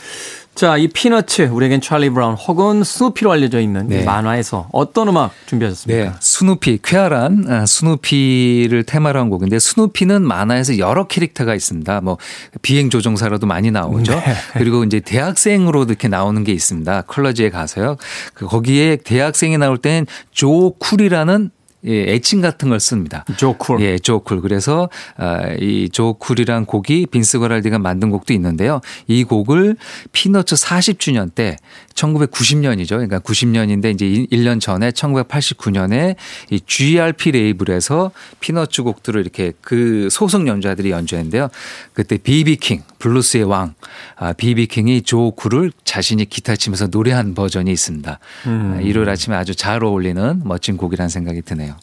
자, 이 피너츠, 우리에겐 찰리 브라운 혹은 스누피로 알려져 있는 이 네. 만화에서 어떤 음악 준비하셨습니까? 네, 스누피, 쾌활한 아, 스누피를 테마로 한 곡인데 스누피는 만화에서 여러 캐릭터가 있습니다. 뭐 비행 조종사로도 많이 나오죠. 네. 그리고 이제 대학생으로 이렇게 나오는 게 있습니다. college에 가서요. 그 거기에 대학생이 나올 때는 Joe Cool이라는 예, 애칭 같은 걸 씁니다. Joe Cool. 예, Joe Cool. 그래서 아, 이 Joe Cool이란 곡이 빈스 거랄디가 만든 곡도 있는데요. 이 곡을 피너츠 40주년 때 1990년이죠. 그러니까 90년인데 이제 1년 전에 1989년에 이 GRP 레이블에서 피너츠 곡들을 이렇게 그 소속 연주자들이 연주했는데요. 그때 비비킹, 블루스의 왕, 아, 비비 킹이 Joe Cool을 자신이 기타 치면서 노래한 버전이 있습니다. 아, 일요일 아침에 아주 잘 어울리는 멋진 곡이라는 생각이 드네요.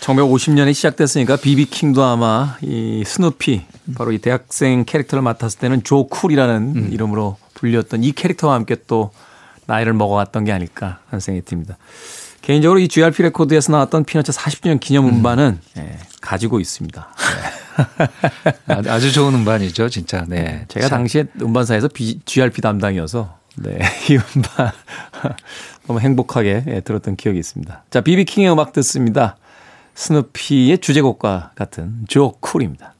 1950년에 시작됐으니까 비비 킹도 아마 이 스누피 바로 이 대학생 캐릭터를 맡았을 때는 Joe Cool이라는 음. 이름으로 불렸던 이 캐릭터와 함께 또 나이를 먹어갔던 게 아닐까 하는 생각이 듭니다. 개인적으로 이 GRP 레코드에서 나왔던 피너츠 40주년 기념 음반은 예, 가지고 있습니다. 아- 아주 좋은 음반이죠, 진짜. 네. 제가 참. 당시에 음반사에서 B- GRP 담당이어서 네, 이 음반 너무 행복하게 예, 들었던 기억이 있습니다. 자, 비비킹의 음악 듣습니다. 스누피의 주제곡과 같은 Joe Cool입니다.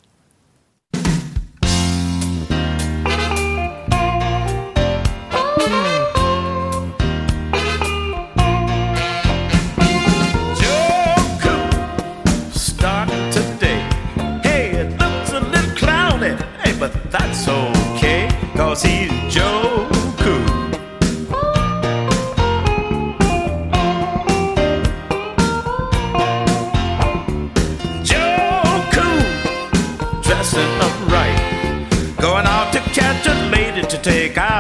take. I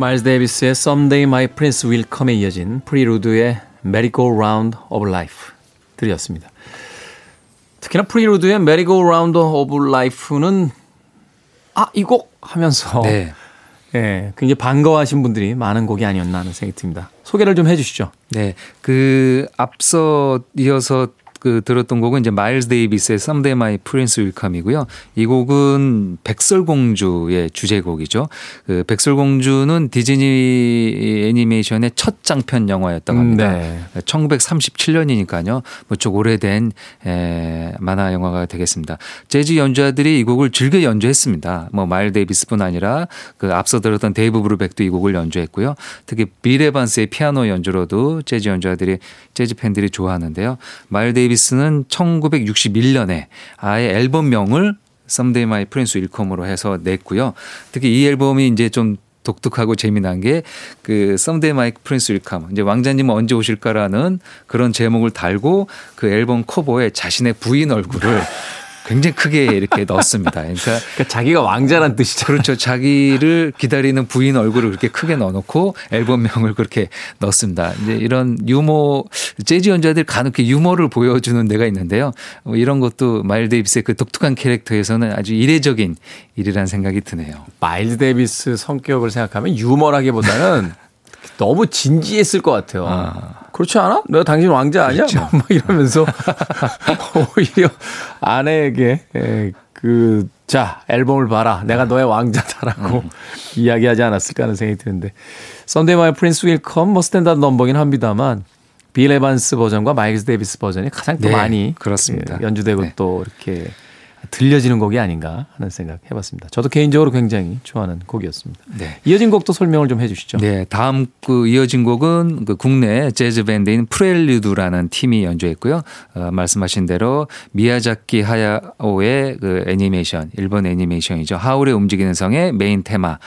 마일스 데이비스의 Someday My Prince Will Come에 이어진 프리루드의 Merry Go Round of Life 들이었습니다. 특히나 프리루드의 Merry Go Round of Life는 아, 이 곡 하면서 네. 예, 굉장히 반가워하신 분들이 많은 곡이 아니었나 하는 생각이 듭니다. 소개를 좀 해주시죠. 네. 그 앞서 이어서 그 들었던 곡은 이제 마일스 데이비스의 Someday My Prince Will Come이고요. 이 곡은 백설공주의 주제곡이죠. 그 백설공주는 디즈니 애니메이션의 첫 장편 영화였다고 합니다. 네. 1937년이니까요. 무척 오래된 에, 만화 영화가 되겠습니다. 재즈 연주자들이 이 곡을 즐겨 연주했습니다. 뭐 마일스 데이비스뿐 아니라 그 앞서 들었던 데이브 브루벡도 이 곡을 연주했고요. 특히 빌 에반스의 피아노 연주로도 재즈 연주자들이 재즈 팬들이 좋아하는데요. 마일스 데이비스는 1961년에 아예 앨범명을 Someday My Prince Come으로 해서 냈고요. 특히 이 앨범이 이제 좀 독특하고 재미난 게 그 Someday My Prince Will Come 이제 왕자님은 언제 오실까라는 그런 제목을 달고 그 앨범 커버에 자신의 부인 얼굴을 굉장히 크게 이렇게 넣었습니다. 그러니까 그러니까 자기가 왕자란 뜻이죠. 그렇죠. 자기를 기다리는 부인 얼굴을 그렇게 크게 넣어놓고 앨범명을 그렇게 넣습니다. 이제 이런 유머 재즈 연주자들 간혹 이렇게 유머를 보여주는 데가 있는데요. 뭐 이런 것도 마일스 데이비스의 그 독특한 캐릭터에서는 아주 이례적인 일이라는 생각이 드네요. 마일즈 데이비스 성격을 생각하면 유머라기보다는 너무 진지했을 것 같아요. 그렇지 않아? 내가 당신 왕자 아니야? 그렇죠. 막 이러면서 오히려 아내에게 에, 그, 자, 앨범을 봐라. 내가 너의 왕자다라고 음. 이야기하지 않았을까 하는 생각이 드는데. Someday My Prince Will Come, 뭐 스탠다드 넘버긴 합니다만, 빌 에반스 버전과 마일스 데이비스 버전이 가장 또 네, 많이 그렇습니다. 예, 연주되고 네. 또 이렇게 들려지는 곡이 아닌가 하는 생각 해봤습니다. 저도 개인적으로 굉장히 좋아하는 곡이었습니다. 네. 이어진 곡도 설명을 좀 해주시죠. 네, 다음 그 이어진 곡은 그 국내 재즈 밴드인 프렐류드라는 팀이 연주했고요. 어, 말씀하신 대로 미야자키 하야오의 그 애니메이션, 일본 애니메이션이죠. 하울의 움직이는 성의 메인 테마.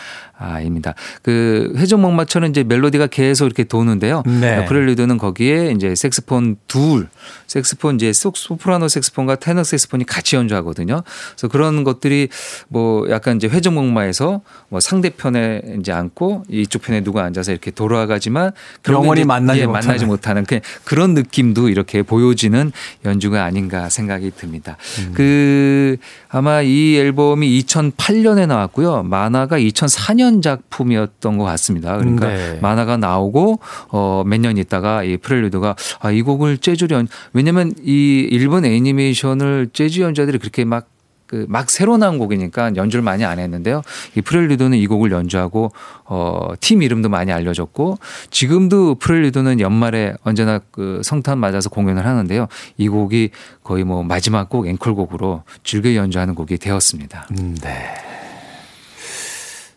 아입니다. 그 회전 목마처럼 이제 멜로디가 계속 이렇게 도는데요. 네. 프렐류드는 거기에 이제 색스폰 둘, 색스폰 이제 소- 소프라노 색스폰과 테너 색스폰이 같이 연주하거든요. 그래서 그런 것들이 뭐 약간 이제 회전 목마에서 뭐 상대편에 이제 앉고 이쪽 편에 누가 앉아서 이렇게 돌아가지만 영원히 만나지 예, 못하는. 만나지 못하는 그냥 그런 느낌도 이렇게 보여지는 연주가 아닌가 생각이 듭니다. 음. 그 아마 이 앨범이 2008년에 나왔고요. 만화가 2004년 작품이었던 것 같습니다. 그러니까 네. 만화가 나오고 어 몇 년 있다가 이 프렐류드가 아 이 곡을 재즈로 연 왜냐면 이 일본 애니메이션을 재즈 연주자들이 그렇게 막 그막 새로 나온 곡이니까 연주를 많이 안 했는데요. 이 프렐류드는 이 곡을 연주하고 어팀 이름도 많이 알려졌고 지금도 프렐류드는 연말에 언제나 그 성탄 맞아서 공연을 하는데요. 이 곡이 거의 뭐 마지막 곡 앵콜곡으로 즐겨 연주하는 곡이 되었습니다. 음, 네.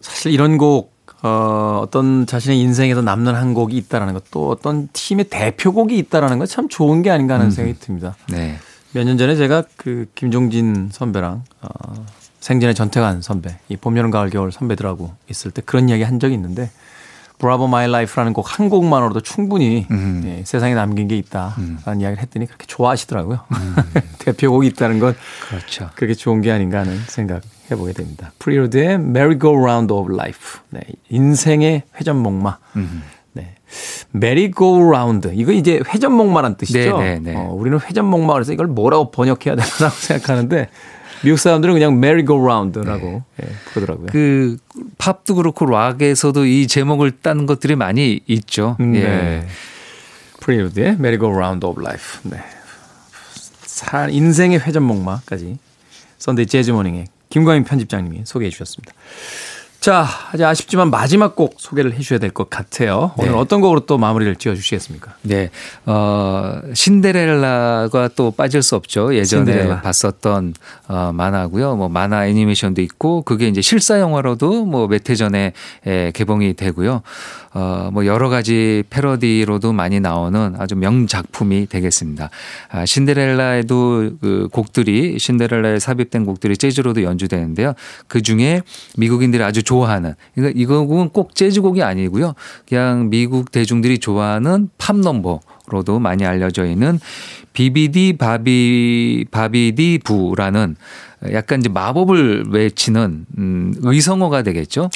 사실 이런 곡, 어, 어떤 자신의 인생에서 남는 한 곡이 있다라는 것, 또 어떤 팀의 대표곡이 있다라는 건 참 좋은 게 아닌가 하는 생각이 듭니다. 네. 몇 년 전에 제가 그 김종진 선배랑 어, 생전에 전태관 선배, 이 봄, 여름, 가을, 겨울 선배들하고 있을 때 그런 이야기 한 적이 있는데 Bravo My Life라는 곡 한 곡만으로도 충분히 음. 예, 세상에 남긴 게 있다라는 이야기를 했더니 그렇게 좋아하시더라고요. 대표곡이 있다는 건 그렇죠. 그렇게 좋은 게 아닌가 하는 생각 해보게 됩니다. 프렐류드의 Merry Go Round of Life. 네, 인생의 회전목마. 네. Merry Go Round. 이거 이제 회전목마란 뜻이죠. 네, 네, 네. 어, 우리는 회전목마 그래서 이걸 뭐라고 번역해야 되나라고 생각하는데 미국 사람들은 그냥 Go Round라고 예, 부르더라고요. 그 팝도 그렇고 락에서도 이 제목을 딴 것들이 많이 있죠. 음, 예. 네. Merry Go Round of Life. 네. 자, 인생의 회전목마까지 썬데이 재즈 모닝의 김광현 편집장님이 소개해 주셨습니다. 자, 이제 아쉽지만 마지막 곡 소개를 해 주셔야 될 것 같아요. 오늘 네. 어떤 곡으로 또 마무리를 지어 주시겠습니까? 네. 어, 신데렐라가 또 빠질 수 없죠. 예전에 신데렐라. 봤었던 어, 만화고요. 뭐 만화 애니메이션도 있고 그게 이제 실사 영화로도 뭐 몇 해 전에 에, 개봉이 되고요. 어, 뭐 여러 가지 패러디로도 많이 나오는 아주 명작품이 되겠습니다. 아, 신데렐라에도 그 곡들이 신데렐라에 삽입된 곡들이 재즈로도 연주되는데요. 그 중에 미국인들이 아주 좋아하는 이거 이곡은 꼭 재즈곡이 아니고요. 그냥 미국 대중들이 좋아하는 팝 넘버 로도 많이 알려져 있는 비비디 바비 바비디 부라는 약간 이제 마법을 외치는 음, 의성어가 되겠죠.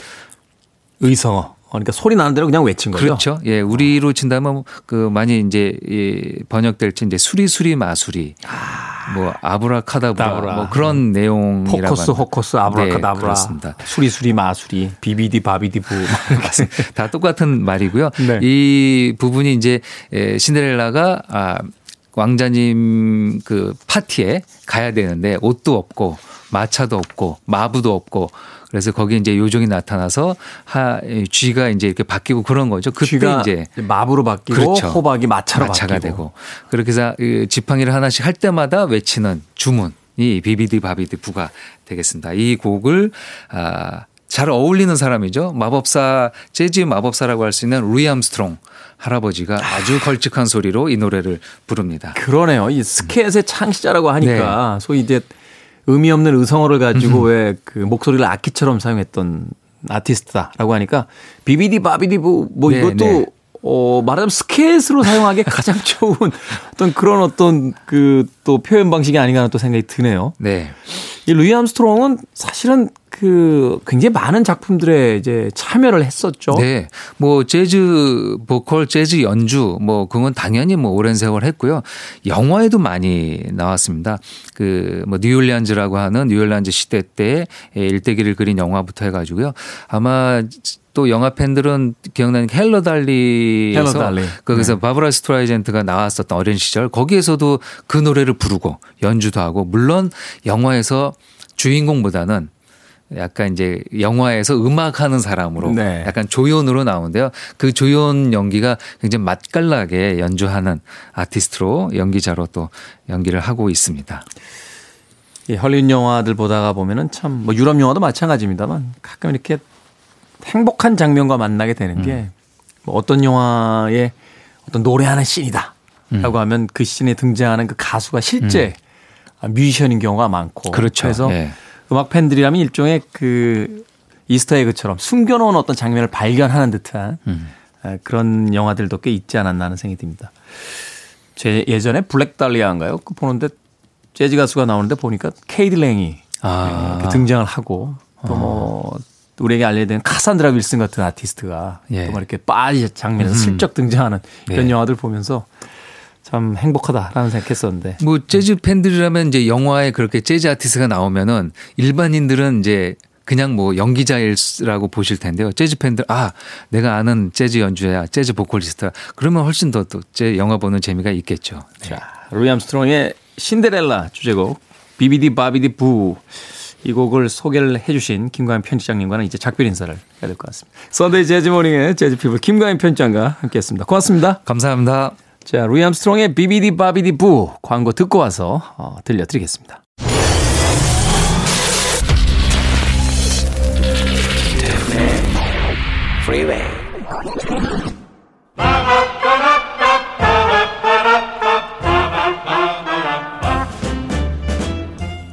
의성어. 그러니까 소리 나는 대로 그냥 외친 거죠. 그렇죠. 예, 우리로 친다면 그 많이 이제 이 번역될지 이제 수리수리 마수리, 뭐 아브라카다브라, 다브라. 뭐 그런 내용이라고 포커스. 호커스, 아브라카다브라, 네, 그렇습니다. 수리수리 마수리, 비비디 바비디부. 다 똑같은 말이고요. 네. 이 부분이 이제 에, 신데렐라가 아, 왕자님 그 파티에 가야 되는데 옷도 없고 마차도 없고 마부도 없고 그래서 거기 이제 요정이 나타나서 아, 쥐가 이제 이렇게 바뀌고 그런 거죠. 그때 이제 마부로 바뀌고 그렇죠. 호박이 마차로 마차가 바뀌고. 되고 그렇게 해서 이 지팡이를 하나씩 할 때마다 외치는 주문 이 Bibbidi Bobbidi Boo가 되겠습니다. 이 곡을 아, 잘 어울리는 사람이죠. 마법사 재즈 마법사라고 할 수 있는 루이 암스트롱 할아버지가 아주 걸쭉한 소리로 이 노래를 부릅니다. 그러네요. 이 스캣의 창시자라고 하니까 소위 이제 의미 없는 의성어를 가지고 왜 그 목소리를 악기처럼 사용했던 아티스트다라고 하니까 Bibbidi Bobbidi Boo 뭐 네, 이것도 네. 어 말하자면 스캣으로 사용하기 가장 좋은 어떤 그런 어떤 그 또 표현 방식이 아닌가 하는 또 생각이 드네요. 네. 이 루이 암스트롱은 사실은 그 굉장히 많은 작품들에 이제 참여를 했었죠. 네. 뭐 재즈 보컬, 재즈 연주 뭐 그건 당연히 뭐 오랜 세월 했고요. 영화에도 많이 나왔습니다. 그 뭐 뉴올리안즈라고 하는 뉴올리안즈 시대 때 일대기를 그린 영화부터 해 가지고요. 아마 또 영화 팬들은 기억나는 게 Hello, Dolly에서 Hello, Dolly. 거기서 네. 바브라 스트라이샌드가 나왔었던 어린 시절 거기에서도 그 노래를 부르고 연주도 하고 물론 영화에서 주인공보다는 약간 이제 영화에서 음악하는 사람으로 네. 약간 조연으로 나오는데요. 그 조연 연기가 굉장히 맛깔나게 연주하는 아티스트로 연기자로 또 연기를 하고 있습니다. 이 헐리우드 영화들 보다가 보면은 참 뭐 유럽 영화도 마찬가지입니다만 가끔 이렇게 행복한 장면과 만나게 되는 게 음. 뭐 어떤 영화의 어떤 노래하는 씬이다. 음. 라고 하면 그 씬에 등장하는 그 가수가 실제 뮤지션인 경우가 많고. 그렇죠. 그래서 예. 음악 팬들이라면 일종의 그 Easter egg처럼 숨겨놓은 어떤 장면을 발견하는 듯한 음. 아, 그런 영화들도 꽤 있지 않았나 하는 생각이 듭니다. 제 예전에 Black Dahlia인가요? 그 보는데 재즈 가수가 나오는데 보니까 케이디 랭이 아. 이렇게 등장을 하고 또 뭐 우리에게 알려진 카산드라 윌슨 같은 아티스트가 예. 또 뭐 이렇게 빠지 장면에서 슬쩍 등장하는 이런 네. 영화들 보면서 참 행복하다라는 생각했었는데 뭐 재즈 팬들이라면 이제 영화에 그렇게 재즈 아티스트가 나오면은 일반인들은 이제 그냥 뭐 연기자라고 보실 텐데요. 재즈 팬들 아 내가 아는 재즈 연주야, 재즈 보컬리스트야. 그러면 훨씬 더 또 제 영화 보는 재미가 있겠죠. 네. 자, 루이 암스트롱의 신데렐라 주제곡 Bibbidi Bobbidi Boo. 이 곡을 소개를 해주신 김광현 편집장님과는 이제 작별 인사를 해야 될 것 같습니다. 썬데이 재즈 모닝의 재즈 피플 김광현 편집장과 함께했습니다. 고맙습니다. 감사합니다. 자, 루이 암스트롱의 비비디 바비디 부 광고 듣고 와서 어, 들려드리겠습니다.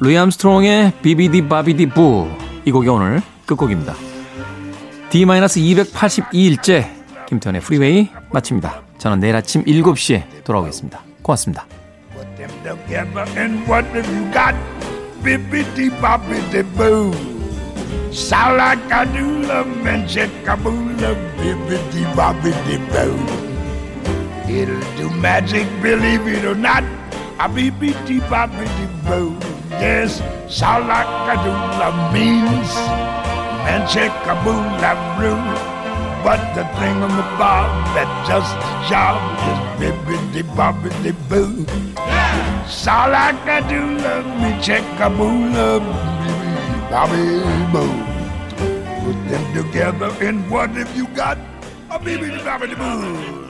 루이 암스트롱의 비비디 바비디 부. 이 곡이 오늘 끝곡입니다. D-282일째 김태현의 프리웨이 마칩니다. 저는 내일 아침 7시에 돌아오겠습니다. 고맙습니다. Sound like I do love and check a boo love bippity boppity boo. It'll do magic, believe it or not. A bippity boppity boo. Yes, sound like I do love means and check a boo love rule. But the thing on the bob that just the job is bippity boppity boo. Sound like I do love me, check a boo love me, bobby boo. Put them together and what have you got? A bippity boppity boo.